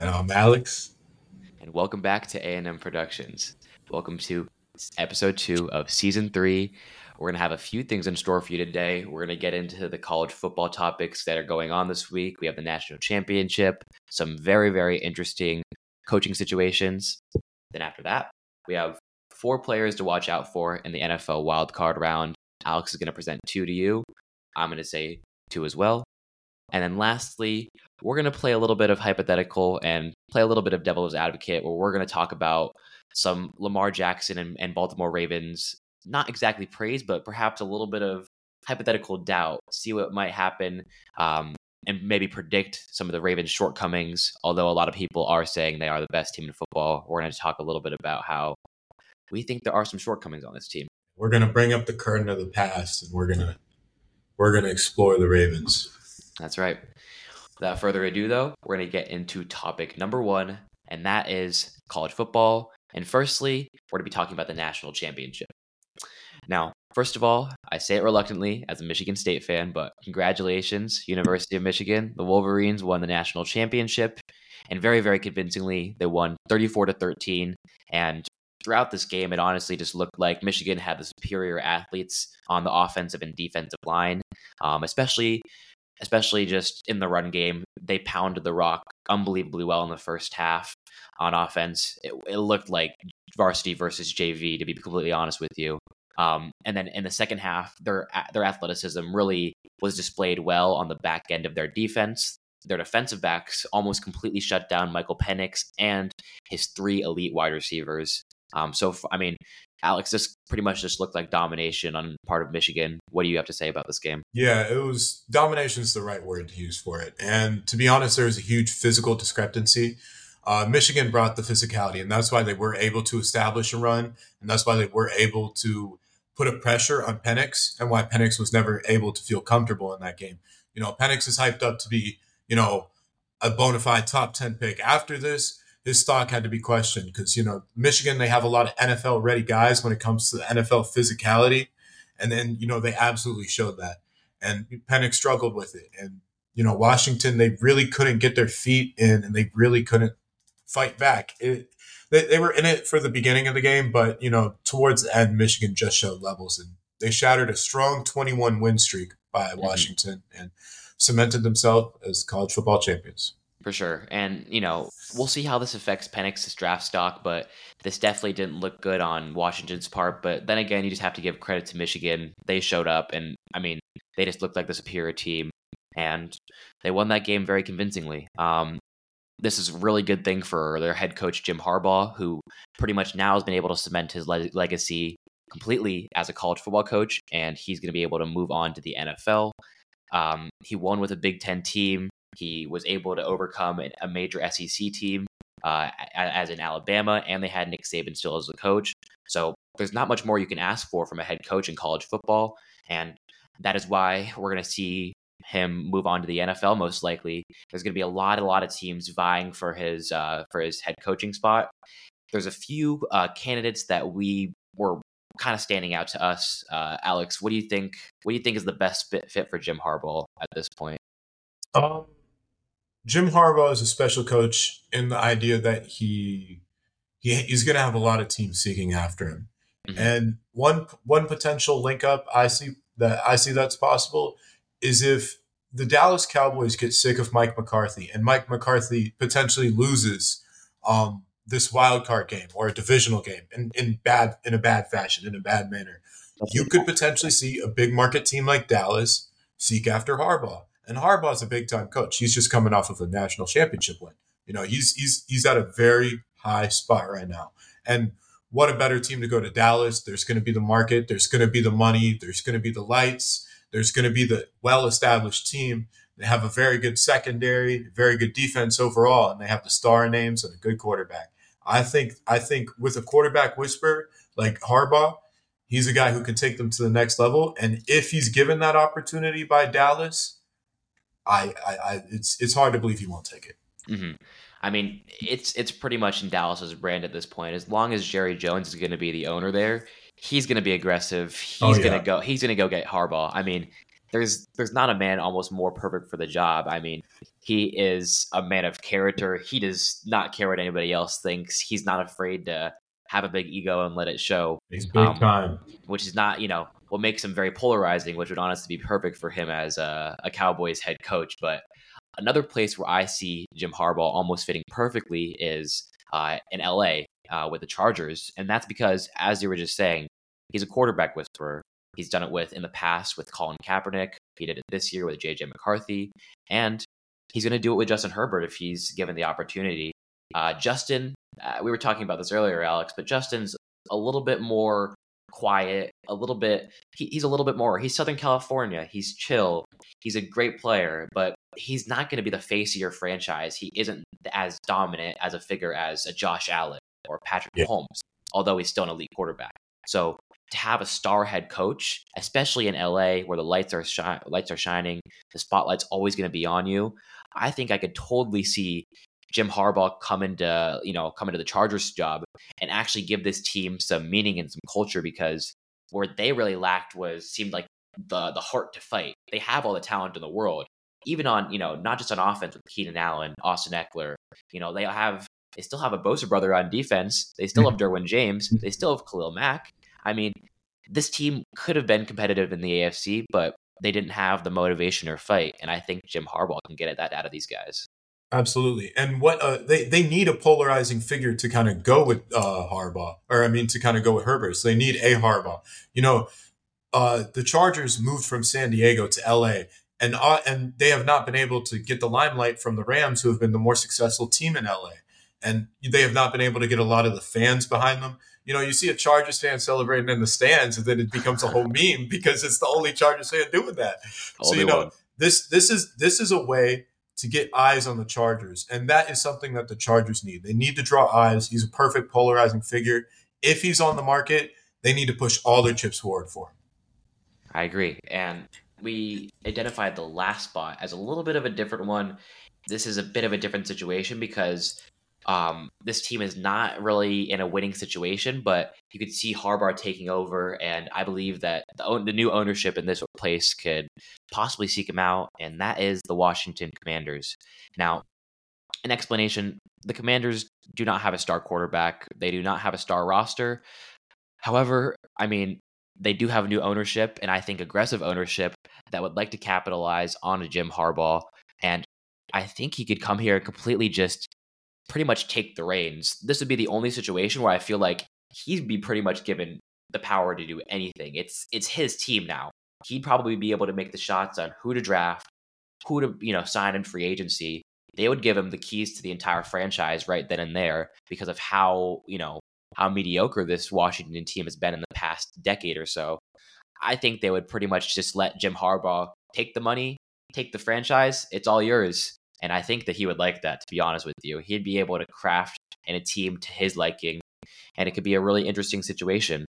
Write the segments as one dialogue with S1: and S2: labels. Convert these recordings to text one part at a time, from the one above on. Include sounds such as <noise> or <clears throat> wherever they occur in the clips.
S1: And I'm Alex.
S2: And welcome back to A&M Productions. Welcome to episode two of season three. We're going to have a few things in store for you today. We're going to get into the college football topics that are going on this week. We have the national championship, some very, very interesting coaching situations. Then after that, we have four players to watch out for in the NFL wildcard round. Alex is going to present two to you. I'm going to say two as well. And then lastly, we're going to play a little bit of hypothetical and play a little bit of devil's advocate where we're going to talk about some Lamar Jackson and, and Baltimore Ravens, not exactly praise, but perhaps a little bit of hypothetical doubt, see what might happen, um, and maybe predict some of the Ravens' shortcomings. Although a lot of people are saying they are the best team in football, we're going to talk a little bit about how we think there are some shortcomings on this team.
S1: We're going to bring up the curtain of the past, and we're going to we're going to explore the Ravens.
S2: That's right. Without further ado, though, we're going to get into topic number one, and that is college football. And firstly, we're going to be talking about the national championship. Now, first of all, I say it reluctantly as a Michigan State fan, but congratulations, University of Michigan. The Wolverines won the national championship, and very, very convincingly, they won 34 to 13. And throughout this game, it honestly just looked like Michigan had the superior athletes on the offensive and defensive line, um, especially especially just in the run game. They pounded the rock unbelievably well in the first half on offense. It, it looked like varsity versus JV, to be completely honest with you. Um, and then in the second half, their their athleticism really was displayed well on the back end of their defense. Their defensive backs almost completely shut down Michael Penix and his three elite wide receivers. Um, so, I mean, Alex, this pretty much just looked like domination on part of Michigan. What do you have to say about this game?
S1: Yeah, it was domination is the right word to use for it. And to be honest, there was a huge physical discrepancy. Uh, Michigan brought the physicality, and that's why they were able to establish a run, and that's why they were able to put a pressure on Penix, and why Penix was never able to feel comfortable in that game. You know, Penix is hyped up to be, you know, a bona fide top 10 pick. After this, his stock had to be questioned because you know Michigan they have a lot of NFL ready guys when it comes to the NFL physicality, and then you know they absolutely showed that. And Penix struggled with it, and you know Washington they really couldn't get their feet in, and they really couldn't fight back. It, they, they were in it for the beginning of the game, but you know towards the end, Michigan just showed levels, and they shattered a strong 21 win streak by mm-hmm. Washington and cemented themselves as college football champions
S2: for sure. And you know, we'll see how this affects Penix's draft stock, but this definitely didn't look good on Washington's part. But then again, you just have to give credit to Michigan. They showed up, and I mean, they just looked like the superior team, and they won that game very convincingly. Um, this is a really good thing for their head coach Jim Harbaugh, who pretty much now has been able to cement his le- legacy completely as a college football coach, and he's going to be able to move on to the NFL. Um, he won with a Big Ten team. He was able to overcome a major SEC team, uh, as in Alabama, and they had Nick Saban still as a coach. So there's not much more you can ask for from a head coach in college football, and that is why we're going to see him move on to the NFL most likely. There's going to be a lot, a lot of teams vying for his uh, for his head coaching spot. There's a few uh, candidates that we were kind of standing out to us. Uh, Alex, what do you think? What do you think is the best fit, fit for Jim Harbaugh at this point?
S1: Um, Jim Harbaugh is a special coach in the idea that he, he he's going to have a lot of teams seeking after him. Mm-hmm. And one one potential link up I see that I see that's possible is if the Dallas Cowboys get sick of Mike McCarthy and Mike McCarthy potentially loses um, this wild card game or a divisional game in, in bad in a bad fashion in a bad manner. You could potentially see a big market team like Dallas seek after Harbaugh. And Harbaugh's a big time coach. He's just coming off of a national championship win. You know, he's he's he's at a very high spot right now. And what a better team to go to Dallas. There's going to be the market. There's going to be the money. There's going to be the lights. There's going to be the well established team. They have a very good secondary, very good defense overall, and they have the star names and a good quarterback. I think I think with a quarterback whisper like Harbaugh, he's a guy who can take them to the next level. And if he's given that opportunity by Dallas, I, I, I it's it's hard to believe he won't take it.
S2: Mm-hmm. I mean, it's it's pretty much in Dallas's brand at this point. As long as Jerry Jones is going to be the owner there, he's going to be aggressive. He's oh, yeah. going to go. He's going to go get Harbaugh. I mean, there's there's not a man almost more perfect for the job. I mean, he is a man of character. He does not care what anybody else thinks. He's not afraid to have a big ego and let it show.
S1: He's big um, time.
S2: Which is not, you know, what makes him very polarizing, which would honestly be perfect for him as a, a Cowboys head coach. But another place where I see Jim Harbaugh almost fitting perfectly is uh, in LA uh, with the Chargers. And that's because, as you were just saying, he's a quarterback whisperer. He's done it with in the past with Colin Kaepernick. He did it this year with JJ McCarthy. And he's going to do it with Justin Herbert if he's given the opportunity. Uh, Justin, uh, we were talking about this earlier, Alex, but Justin's a little bit more quiet, a little bit, he, he's a little bit more, he's Southern California, he's chill, he's a great player, but he's not going to be the face of your franchise. He isn't as dominant as a figure as a Josh Allen or Patrick yeah. Mahomes, although he's still an elite quarterback. So to have a star head coach, especially in LA where the lights are shi- lights are shining, the spotlight's always going to be on you. I think I could totally see Jim Harbaugh come into you know come into the Chargers job and actually give this team some meaning and some culture because where they really lacked was seemed like the the heart to fight. They have all the talent in the world, even on you know not just on offense with Keenan Allen, Austin Ekeler. You know they have they still have a Bosa brother on defense. They still mm-hmm. have Derwin James. They still have Khalil Mack. I mean, this team could have been competitive in the AFC, but they didn't have the motivation or fight. And I think Jim Harbaugh can get that out of these guys.
S1: Absolutely. And what uh, they they need a polarizing figure to kind of go with uh, Harbaugh, or I mean, to kind of go with Herbert. So they need a Harbaugh. You know, uh, the Chargers moved from San Diego to L.A. and uh, and they have not been able to get the limelight from the Rams, who have been the more successful team in L.A. And they have not been able to get a lot of the fans behind them. You know, you see a Chargers fan celebrating in the stands, and then it becomes a whole meme <laughs> because it's the only Chargers fan doing that. So you know, one. this this is this is a way to get eyes on the Chargers. And that is something that the Chargers need. They need to draw eyes. He's a perfect polarizing figure. If he's on the market, they need to push all their chips forward for him.
S2: I agree. And we identified the last spot as a little bit of a different one. This is a bit of a different situation because um, this team is not really in a winning situation, but you could see Harbaugh taking over, and I believe that the, the new ownership in this place could possibly seek him out, and that is the Washington Commanders. Now, an explanation: the Commanders do not have a star quarterback; they do not have a star roster. However, I mean, they do have new ownership, and I think aggressive ownership that would like to capitalize on a Jim Harbaugh, and I think he could come here and completely just pretty much take the reins. This would be the only situation where I feel like he'd be pretty much given the power to do anything. It's it's his team now. He'd probably be able to make the shots on who to draft, who to you know sign in free agency. They would give him the keys to the entire franchise right then and there because of how you know how mediocre this Washington team has been in the past decade or so. I think they would pretty much just let Jim Harbaugh take the money, take the franchise. It's all yours. And I think that he would like that, to be honest with you. He'd be able to craft in a team to his liking, and it could be a really interesting situation.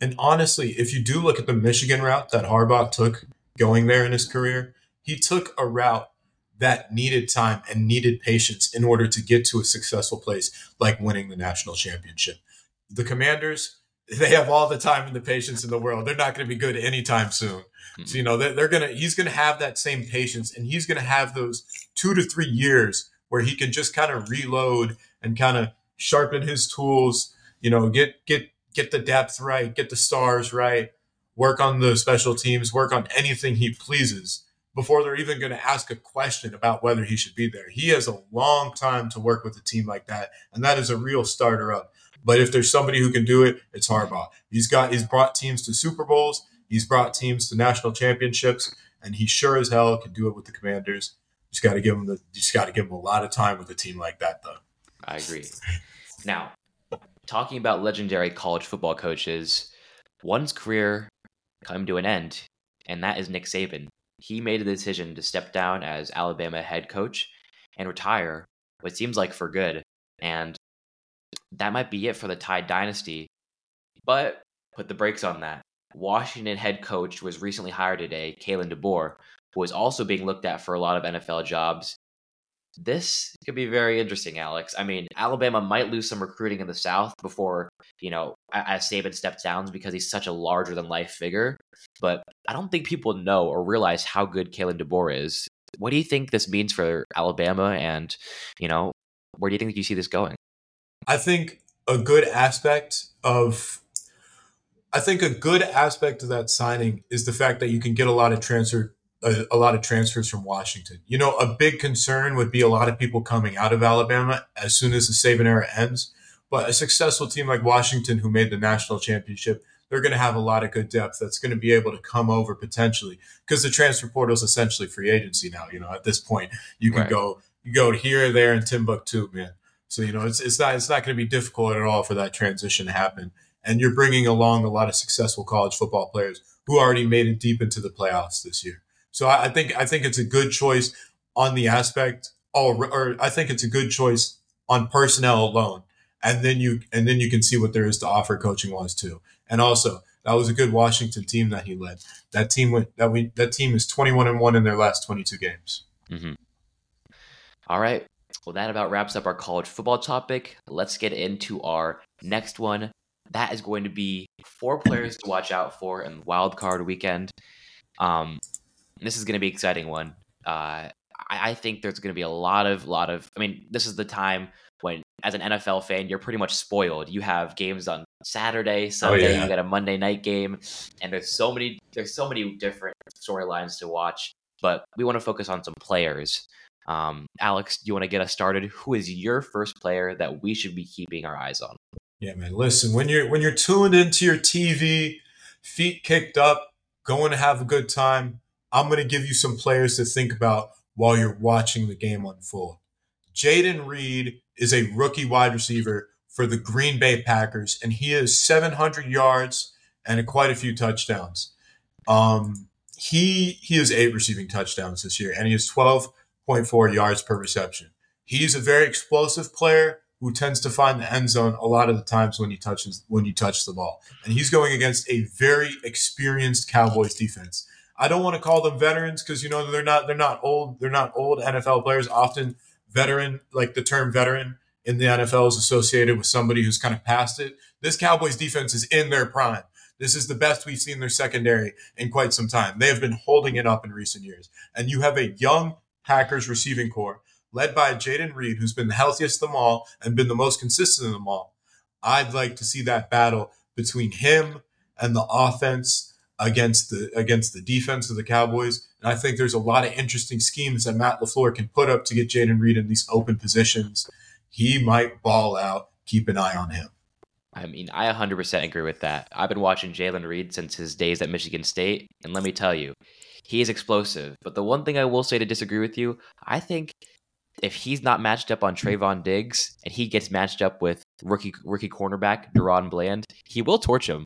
S1: And honestly, if you do look at the Michigan route that Harbaugh took going there in his career, he took a route that needed time and needed patience in order to get to a successful place like winning the national championship. The Commanders, they have all the time and the patience in the world. They're not going to be good anytime soon. Mm-hmm. So you know they're, they're gonna he's gonna have that same patience, and he's gonna have those two to three years where he can just kind of reload and kind of sharpen his tools. You know, get get get the depth right, get the stars right, work on the special teams, work on anything he pleases before they're even going to ask a question about whether he should be there. He has a long time to work with a team like that, and that is a real starter up. But if there's somebody who can do it, it's Harbaugh. He's got he's brought teams to Super Bowls. He's brought teams to national championships, and he sure as hell can do it with the Commanders. Just got to give him the. Just got to give him a lot of time with a team like that, though.
S2: I agree. Now, talking about legendary college football coaches, one's career come to an end, and that is Nick Saban. He made a decision to step down as Alabama head coach and retire, what seems like for good. And that might be it for the Tide dynasty. But put the brakes on that. Washington head coach was recently hired today, Kalen DeBoer, is also being looked at for a lot of NFL jobs. this could be very interesting, Alex. I mean, Alabama might lose some recruiting in the South before, you know, as Saban steps down because he's such a larger than life figure. But I don't think people know or realize how good Kalen DeBoer is. What do you think this means for Alabama? And, you know, where do you think you see this going?
S1: I think a good aspect of I think a good aspect of that signing is the fact that you can get a lot of transfer a, a, lot of transfers from Washington. You know, a big concern would be a lot of people coming out of Alabama as soon as the Saban era ends. But a successful team like Washington, who made the national championship, they're going to have a lot of good depth that's going to be able to come over potentially because the transfer portal is essentially free agency now. You know, at this point, you can right. go you go here, there, and Timbuktu, man. So you know, it's it's not it's not going to be difficult at all for that transition to happen. And you're bringing along a lot of successful college football players who already made it deep into the playoffs this year. So I, I think I think it's a good choice on the aspect, or, or I think it's a good choice on personnel alone, and then you and then you can see what there is to offer coaching wise too. And also, that was a good Washington team that he led. That team went that we that team is twenty one and one in their last twenty two games.
S2: Mm-hmm. All right. Well, that about wraps up our college football topic. Let's get into our next one. That is going to be four players to watch out for in wild card weekend. Um, this is going to be an exciting one. Uh, I, I think there's going to be a lot of lot of. I mean, this is the time when, as an NFL fan, you're pretty much spoiled. You have games on Saturday, Sunday. Oh, yeah. You got a Monday night game, and there's so many. There's so many different storylines to watch. But we want to focus on some players. Um, Alex, do you want to get us started? Who is your first player that we should be keeping our eyes on?
S1: Yeah, man. Listen, when you're when you're tuned into your TV, feet kicked up, going to have a good time, I'm going to give you some players to think about while you're watching the game unfold. Jayden Reed is a rookie wide receiver for the Green Bay Packers, and he has 700 yards and quite a few touchdowns. Um, he he has eight receiving touchdowns this year, and he has 12.4 yards per reception. He's a very explosive player who tends to find the end zone a lot of the times when he touches when you touch the ball, and he's going against a very experienced Cowboys defense. I don't want to call them veterans because you know they're not they're not old they're not old NFL players. Often veteran like the term veteran in the NFL is associated with somebody who's kind of past it. This Cowboys defense is in their prime. This is the best we've seen their secondary in quite some time. They have been holding it up in recent years. And you have a young Packers receiving corps led by Jayden Reed, who's been the healthiest of them all and been the most consistent of them all. I'd like to see that battle between him and the offense against the against the defense of the Cowboys. And I think there's a lot of interesting schemes that Matt LaFleur can put up to get Jayden Reed in these open positions. He might ball out. Keep an eye on him.
S2: I mean, I 100% agree with that. I've been watching Jayden Reed since his days at Michigan State, and let me tell you, he is explosive. But the one thing I will say to disagree with you, I think if he's not matched up on Trevon Diggs and he gets matched up with rookie rookie cornerback DaRon Bland, he will torch him.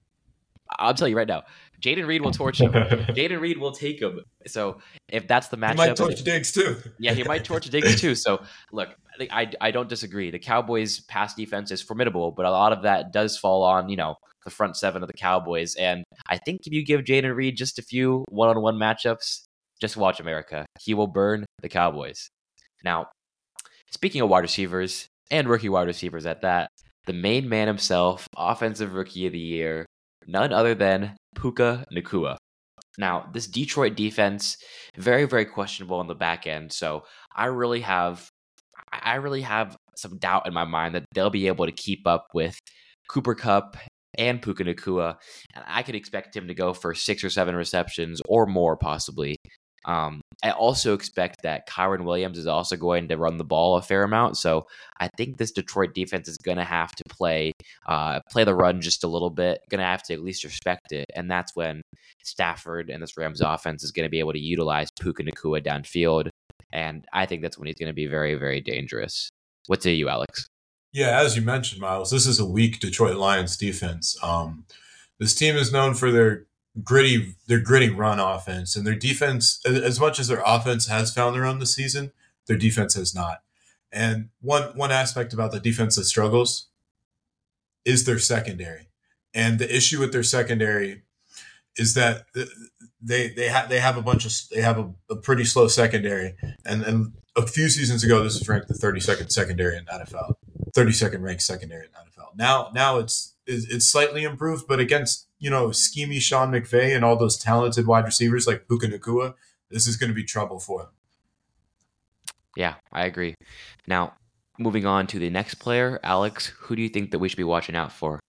S2: I'll tell you right now, Jayden Reed will torch him. <laughs> Jayden Reed will take him. So if that's the matchup, he
S1: might torch Diggs too.
S2: yeah, he might torch Diggs too. So look, I, I, I don't disagree. The Cowboys' pass defense is formidable, but a lot of that does fall on you know the front seven of the Cowboys. And I think if you give Jayden Reed just a few one-on-one matchups, just watch America. He will burn the Cowboys. Now, speaking of wide receivers and rookie wide receivers at that, the main man himself, offensive rookie of the year, none other than Puka Nacua. Now, this Detroit defense, very, very questionable on the back end. So I really have I really have some doubt in my mind that they'll be able to keep up with Cooper Kupp and Puka Nacua. And I could expect him to go for six or seven receptions or more, possibly. Um, I also expect that Kyren Williams is also going to run the ball a fair amount. So I think this Detroit defense is going to have to play uh, play the run just a little bit. Going to have to at least respect it, and that's when Stafford and this Rams offense is going to be able to utilize Puka Nacua downfield. And I think that's when he's going to be very, very dangerous. What say you, Alex?
S1: Yeah, as you mentioned, Miles, this is a weak Detroit Lions defense. Um, this team is known for their gritty their gritty run offense and their defense as much as their offense has found their own this season their defense has not. And one one aspect about the defense that struggles is their secondary. And the issue with their secondary is that they they have they have a bunch of they have a, a, pretty slow secondary, and and a few seasons ago this was ranked the 32nd secondary in NFL, 32nd ranked secondary in NFL. Now now it's it's slightly improved, but against you know schemy Sean McVay and all those talented wide receivers like Puka Nacua, this is going to be trouble for him.
S2: Yeah, I agree. Now, moving on to the next player, Alex, who do you think that we should be watching out for?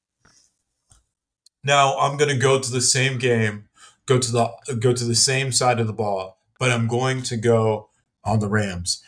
S1: Now I'm going to go to the same game, go to the go to the same side of the ball, but I'm going to go on the Rams,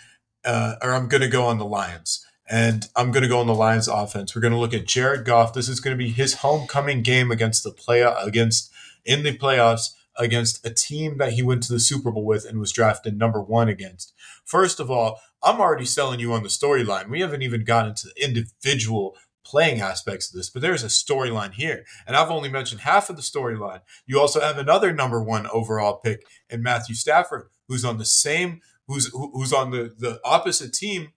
S1: uh, or I'm going to go on the Lions, and I'm going to go on the Lions offense. We're going to look at Jared Goff. This is going to be his homecoming game against the play against in the playoffs against a team that he went to the Super Bowl with and was drafted number one against. First of all, I'm already selling you on the storyline. We haven't even gotten to the individual playing aspects of this, but there's a storyline here. And I've only mentioned half of the storyline. You also have another number one overall pick in Matthew Stafford, who's on the same, who's who's on the, the opposite team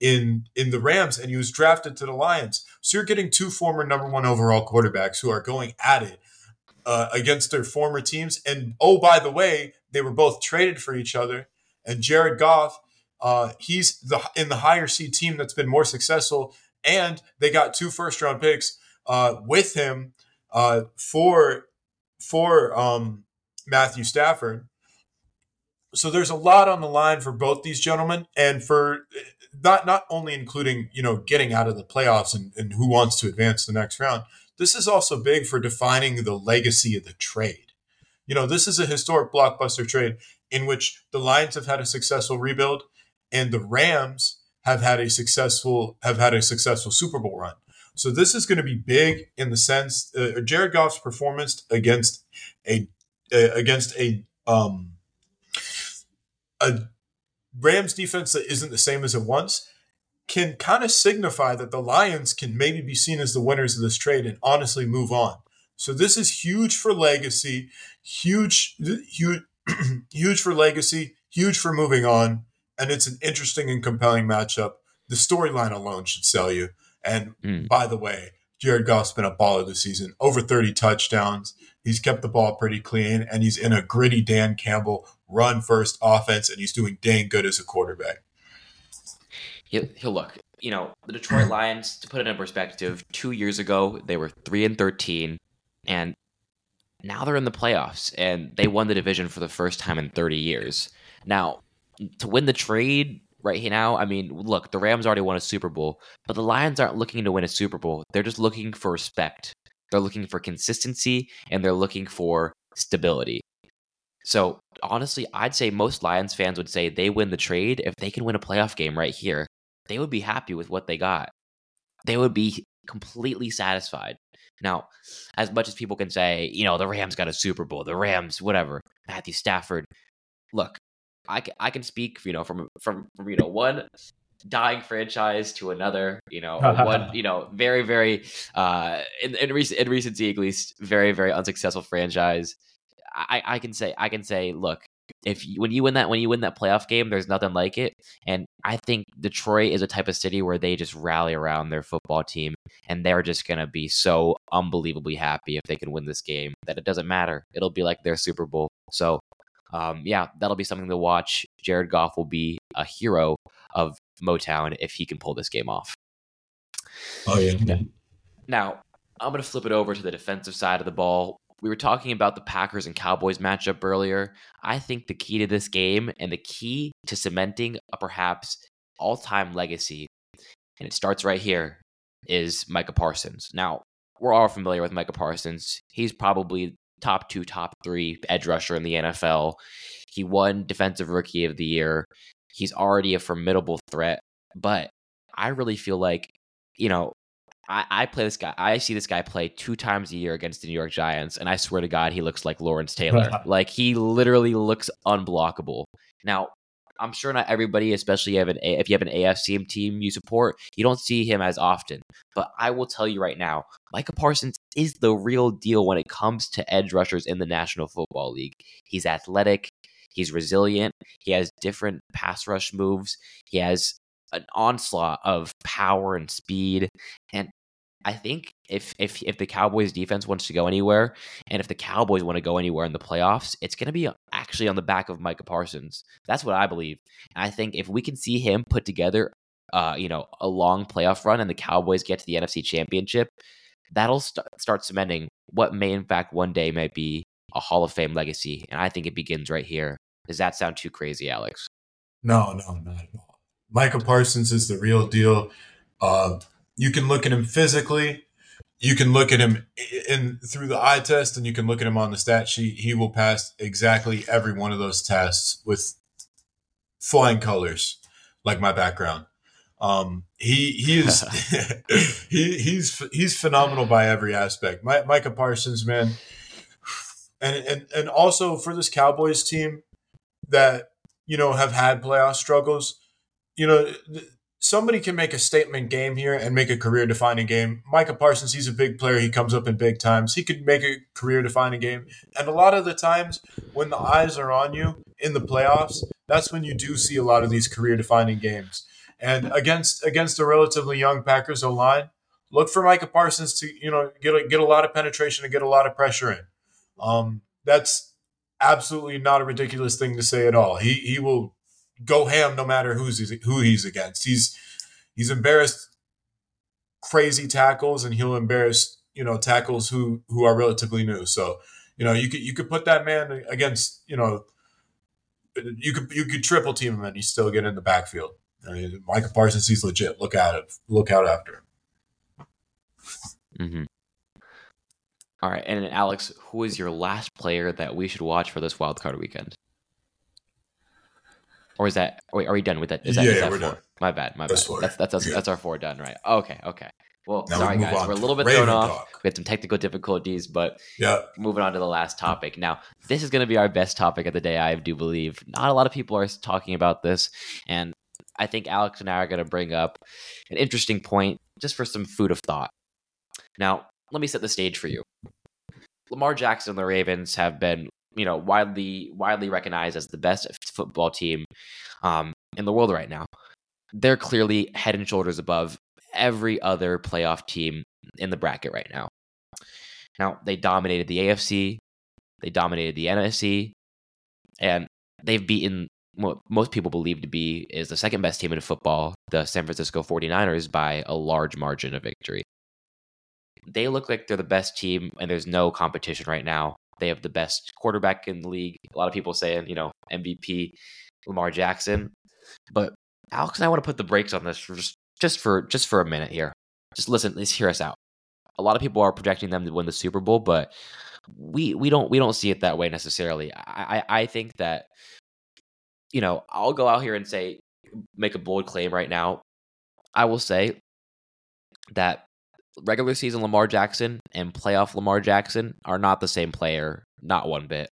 S1: in in the Rams, and he was drafted to the Lions. So you're getting two former number one overall quarterbacks who are going at it uh, against their former teams. And oh, by the way, they were both traded for each other. And Jared Goff, uh, he's the in the higher seed team that's been more successful and they got two first round picks uh, with him uh, for for um, Matthew Stafford. So there's a lot on the line for both these gentlemen, and for not not only including you know getting out of the playoffs and, and who wants to advance the next round. This is also big for defining the legacy of the trade. You know, this is a historic blockbuster trade in which the Lions have had a successful rebuild, and the Rams have had a successful have had a successful Super Bowl run. So this is going to be big in the sense uh, Jared Goff's performance against a uh, against a um a Rams defense that isn't the same as it once can kind of signify that the Lions can maybe be seen as the winners of this trade and honestly move on. So this is huge for legacy, huge huge <clears throat> huge for legacy, huge for moving on and it's an interesting and compelling matchup. The storyline alone should sell you. And mm. by the way, Jared Goff's been a baller this season, over 30 touchdowns. He's kept the ball pretty clean, and he's in a gritty Dan Campbell run first offense, and he's doing dang good as a quarterback.
S2: He'll, he'll look. You know, the Detroit <clears throat> Lions, to put it in perspective, two years ago they were three and thirteen, and now they're in the playoffs, and they won the division for the first time in thirty years. Now, to win the trade right now, I mean, look, the Rams already won a Super Bowl, but the Lions aren't looking to win a Super Bowl. They're just looking for respect. They're looking for consistency and they're looking for stability. So, honestly, I'd say most Lions fans would say they win the trade if they can win a playoff game right here. They would be happy with what they got. They would be completely satisfied. Now, as much as people can say, you know, the Rams got a Super Bowl, the Rams, whatever, Matthew Stafford. Look, I I can speak, you know, from from from you know one dying franchise to another, you know, <laughs> one, you know, very, very, uh, in, in recent, in recency, at least very, very unsuccessful franchise. I, I can say, I can say, look, if you, when you win that, when you win that playoff game, there's nothing like it. And I think Detroit is a type of city where they just rally around their football team and they're just going to be so unbelievably happy if they can win this game that it doesn't matter. It'll be like their Super Bowl. So um, yeah, that'll be something to watch. Jared Goff will be a hero of Motown if he can pull this game off.
S1: Oh yeah.
S2: Now I'm going to flip it over to the defensive side of the ball. We were talking about the Packers and Cowboys matchup earlier. I think the key to this game and the key to cementing a perhaps all-time legacy, and it starts right here, is Micah Parsons. Now, we're all familiar with Micah Parsons. He's probably top two, top three edge rusher in the NFL. He won Defensive Rookie of the Year. He's already a formidable threat. But I really feel like, you know, I, I play this guy. I see this guy play two times a year against the New York Giants, and I swear to God, he looks like Lawrence Taylor. <laughs> like he literally looks unblockable. Now, I'm sure not everybody, especially if, an, if you have an AFC team you support, you don't see him as often. But I will tell you right now, Micah Parsons is the real deal when it comes to edge rushers in the National Football League. He's athletic, he's resilient, he has different pass rush moves, he has an onslaught of power and speed. And I think if if if the Cowboys defense wants to go anywhere, and if the Cowboys want to go anywhere in the playoffs, it's going to be actually on the back of Micah Parsons. That's what I believe. And I think if we can see him put together, uh, you know, a long playoff run, and the Cowboys get to the NFC Championship, that'll st- start cementing what may, in fact, one day might be a Hall of Fame legacy. And I think it begins right here. Does that sound too crazy, Alex?
S1: No, no, not at all. Michael Parsons is the real deal. Uh, you can look at him physically. You can look at him in through the eye test, and you can look at him on the stat sheet. He will pass exactly every one of those tests with flying colors, like my background. Um, he he is <laughs> <laughs> he he's he's phenomenal by every aspect. My, Micah Parsons, man, and and and also for this Cowboys team that you know have had playoff struggles, you know somebody can make a statement game here and make a career defining game. Micah Parsons, he's a big player. He comes up in big times. He could make a career defining game. And a lot of the times when the eyes are on you in the playoffs, that's when you do see a lot of these career defining games. And against against a relatively young Packers O line, look for Micah Parsons to you know get a, get a lot of penetration and get a lot of pressure in. Um, that's absolutely not a ridiculous thing to say at all. He he will go ham no matter who's who he's against. He's he's embarrassed crazy tackles and he'll embarrass you know tackles who who are relatively new. So you know you could you could put that man against you know you could you could triple team him and he still get in the backfield. I mean, Micah Parsons, he's legit. Look at it. Look out after him.
S2: Mm-hmm. All right, and Alex, who is your last player that we should watch for this wild card weekend? Or is that? Wait, are we done with that? Is that,
S1: yeah,
S2: is that
S1: we're
S2: four?
S1: done.
S2: My bad. My
S1: that's
S2: bad.
S1: Four.
S2: That's that's that's,
S1: yeah.
S2: that's our four done, right? Okay, okay. Well,
S1: now
S2: sorry
S1: we
S2: guys, we're a little bit
S1: Raven
S2: thrown off.
S1: Talk.
S2: We had some technical difficulties, but
S1: yeah,
S2: moving on to the last topic. Now, this is going to be our best topic of the day, I do believe. Not a lot of people are talking about this, and I think Alex and I are going to bring up an interesting point just for some food of thought. Now, let me set the stage for you. Lamar Jackson and the Ravens have been, you know, widely widely recognized as the best football team um, in the world right now. They're clearly head and shoulders above every other playoff team in the bracket right now. Now, they dominated the AFC, they dominated the NFC, and they've beaten what most people believe to be is the second best team in football, the San Francisco 49ers, by a large margin of victory. They look like they're the best team, and there's no competition right now. They have the best quarterback in the league. A lot of people saying, you know, MVP Lamar Jackson. But Alex and I want to put the brakes on this for just just for just for a minute here. Just listen, let's hear us out. A lot of people are projecting them to win the Super Bowl, but we we don't we don't see it that way necessarily. I I, I think that you know I'll go out here and say make a bold claim right now. I will say that regular season Lamar Jackson and playoff Lamar Jackson are not the same player, not one bit.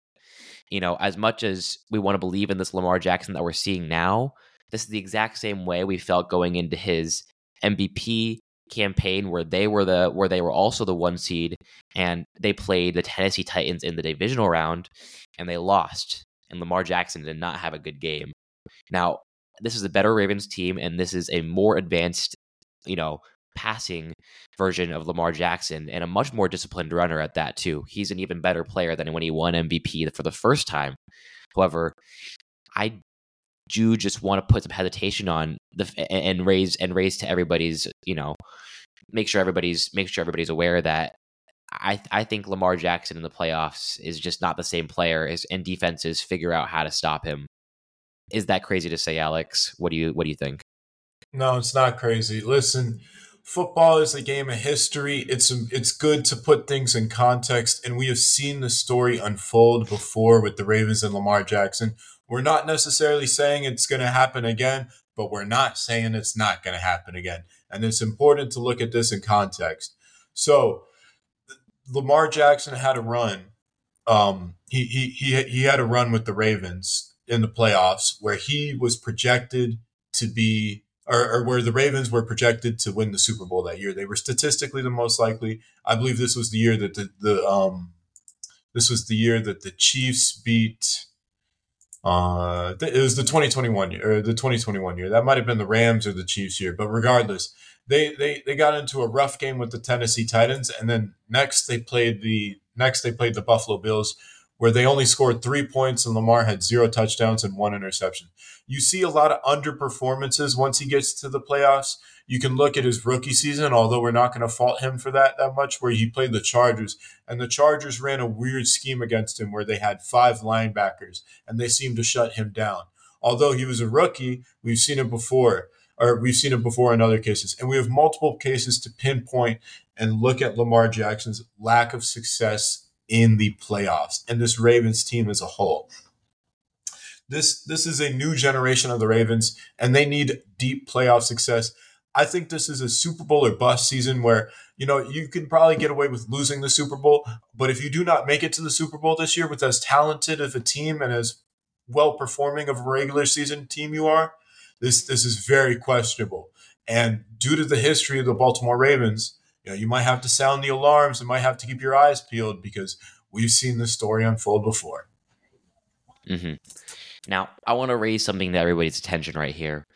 S2: You know, as much as we want to believe in this Lamar Jackson that we're seeing now, this is the exact same way we felt going into his MVP campaign where they were the where they were also the one seed and they played the Tennessee Titans in the divisional round and they lost and Lamar Jackson did not have a good game. Now, this is a better Ravens team and this is a more advanced, you know, passing version of Lamar Jackson and a much more disciplined runner at that too. He's an even better player than when he won MVP for the first time. However, I do just want to put some hesitation on the and raise and raise to everybody's, you know, make sure everybody's make sure everybody's aware that I I think Lamar Jackson in the playoffs is just not the same player as and defenses figure out how to stop him. Is that crazy to say, Alex? What do you what do you think?
S1: No, it's not crazy. Listen, football is a game of history. It's it's good to put things in context, and we have seen the story unfold before with the Ravens and Lamar Jackson. We're not necessarily saying it's going to happen again, but we're not saying it's not going to happen again. And it's important to look at this in context. So, Lamar Jackson had a run. Um, he, he, he, he had a run with the Ravens in the playoffs where he was projected to be, or, or where the Ravens were projected to win the Super Bowl that year. They were statistically the most likely. I believe this was the year that the, the um, this was the year that the Chiefs beat uh, it was the 2021 year, or the 2021 year. That might have been the Rams or the Chiefs year, but regardless, they they they got into a rough game with the Tennessee Titans, and then next they played the next they played the Buffalo Bills, where they only scored three points and Lamar had zero touchdowns and one interception. You see a lot of underperformances once he gets to the playoffs. You can look at his rookie season, although we're not going to fault him for that that much, where he played the Chargers, and the Chargers ran a weird scheme against him where they had five linebackers and they seemed to shut him down. Although he was a rookie, we've seen it before or we've seen it before in other cases. And we have multiple cases to pinpoint and look at Lamar Jackson's lack of success in the playoffs and this Ravens team as a whole. This this is a new generation of the Ravens and they need deep playoff success. I think this is a Super Bowl or bust season where, you know, you can probably get away with losing the Super Bowl, but if you do not make it to the Super Bowl this year with as talented of a team and as well performing of a regular season team you are, this this is very questionable. And due to the history of the Baltimore Ravens, you know, you might have to sound the alarms and might have to keep your eyes peeled because we've seen this story unfold before.
S2: Mm-hmm. Now, I want to raise something to everybody's attention right here.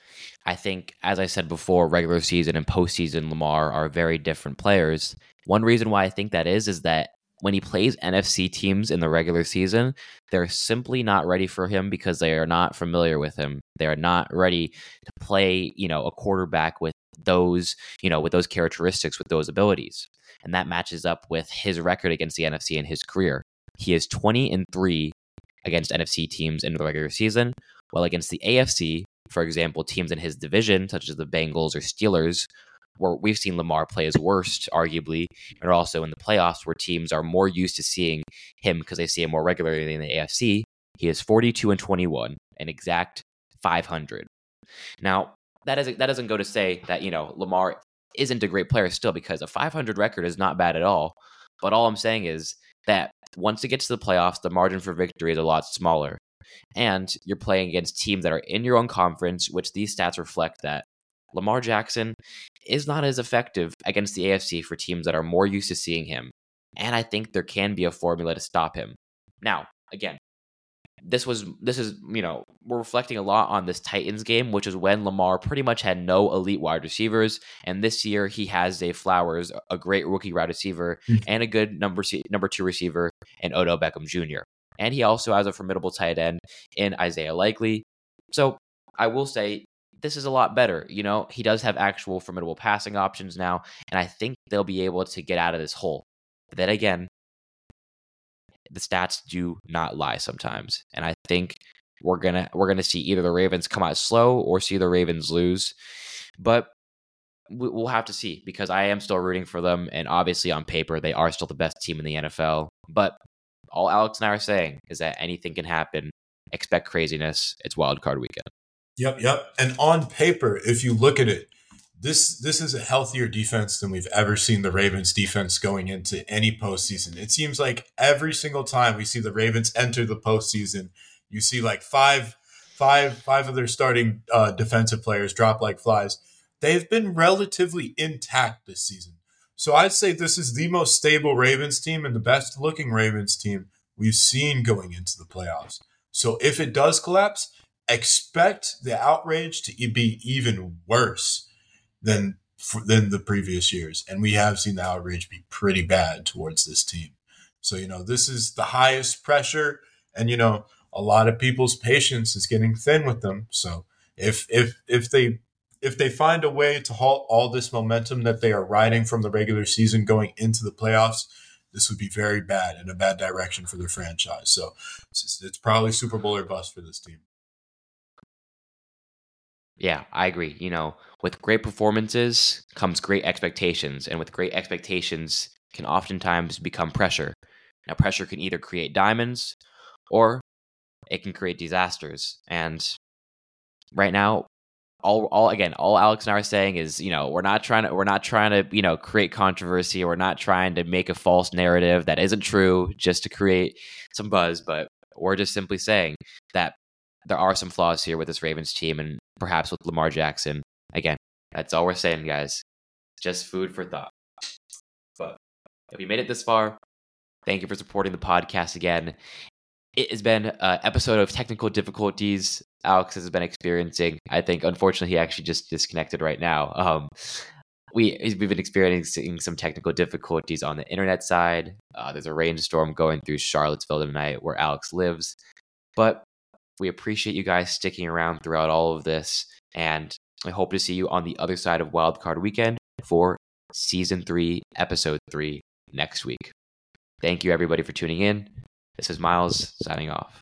S2: I think, as I said before, regular season and postseason Lamar are very different players. One reason why I think that is is that when he plays NFC teams in the regular season, they're simply not ready for him because they are not familiar with him. They are not ready to play, you know, a quarterback with those, you know, with those characteristics, with those abilities. And that matches up with his record against the NFC in his career. He is 20 and 3 against NFC teams in the regular season, while against the AFC, for example, teams in his division, such as the Bengals or Steelers, where we've seen Lamar play his worst, arguably, and also in the playoffs where teams are more used to seeing him because they see him more regularly in the AFC. He is 42 and 21, an exact 500. Now, that doesn't that doesn't go to say that you know Lamar isn't a great player still because a 500 record is not bad at all. But all I'm saying is that once it gets to the playoffs, the margin for victory is a lot smaller. And you're playing against teams that are in your own conference, which these stats reflect that Lamar Jackson is not as effective against the AFC for teams that are more used to seeing him. And I think there can be a formula to stop him. Now, again, this was this is you know we're reflecting a lot on this Titans game, which is when Lamar pretty much had no elite wide receivers, and this year he has Zay Flowers, a great rookie wide receiver, mm-hmm. and a good number number two receiver in Odell Beckham Jr. And he also has a formidable tight end in Isaiah Likely. So I will say this is a lot better. You know, he does have actual formidable passing options now, and I think they'll be able to get out of this hole. But then again, the stats do not lie sometimes, and I think we're gonna we're gonna see either the Ravens come out slow or see the Ravens lose. But we'll have to see because I am still rooting for them, and obviously on paper they are still the best team in the NFL. But all Alex and I are saying is that anything can happen. Expect craziness. It's wild card weekend.
S1: Yep, yep. And on paper, if you look at it, this this is a healthier defense than we've ever seen the Ravens defense going into any postseason. It seems like every single time we see the Ravens enter the postseason, you see like five, five, five of their starting uh, defensive players drop like flies. They've been relatively intact this season. So I'd say this is the most stable Ravens team and the best looking Ravens team we've seen going into the playoffs. So if it does collapse, expect the outrage to be even worse than than the previous years, and we have seen the outrage be pretty bad towards this team. So you know this is the highest pressure, and you know a lot of people's patience is getting thin with them. So if if if they if they find a way to halt all this momentum that they are riding from the regular season going into the playoffs, this would be very bad in a bad direction for their franchise. So it's, it's probably Super Bowl or bust for this team.
S2: Yeah, I agree. You know, with great performances comes great expectations, and with great expectations can oftentimes become pressure. Now, pressure can either create diamonds or it can create disasters. And right now, all, all again, all Alex and I are saying is, you know, we're not trying to, we're not trying to, you know, create controversy. We're not trying to make a false narrative that isn't true just to create some buzz. But we're just simply saying that there are some flaws here with this Ravens team and perhaps with Lamar Jackson. Again, that's all we're saying, guys. Just food for thought. But if you made it this far, thank you for supporting the podcast again. It has been an episode of technical difficulties Alex has been experiencing. I think, unfortunately, he actually just disconnected right now. Um, we we've been experiencing some technical difficulties on the internet side. Uh, there's a rainstorm going through Charlottesville tonight, where Alex lives. But we appreciate you guys sticking around throughout all of this, and I hope to see you on the other side of Wildcard Weekend for Season Three, Episode Three next week. Thank you, everybody, for tuning in. This is Miles signing off.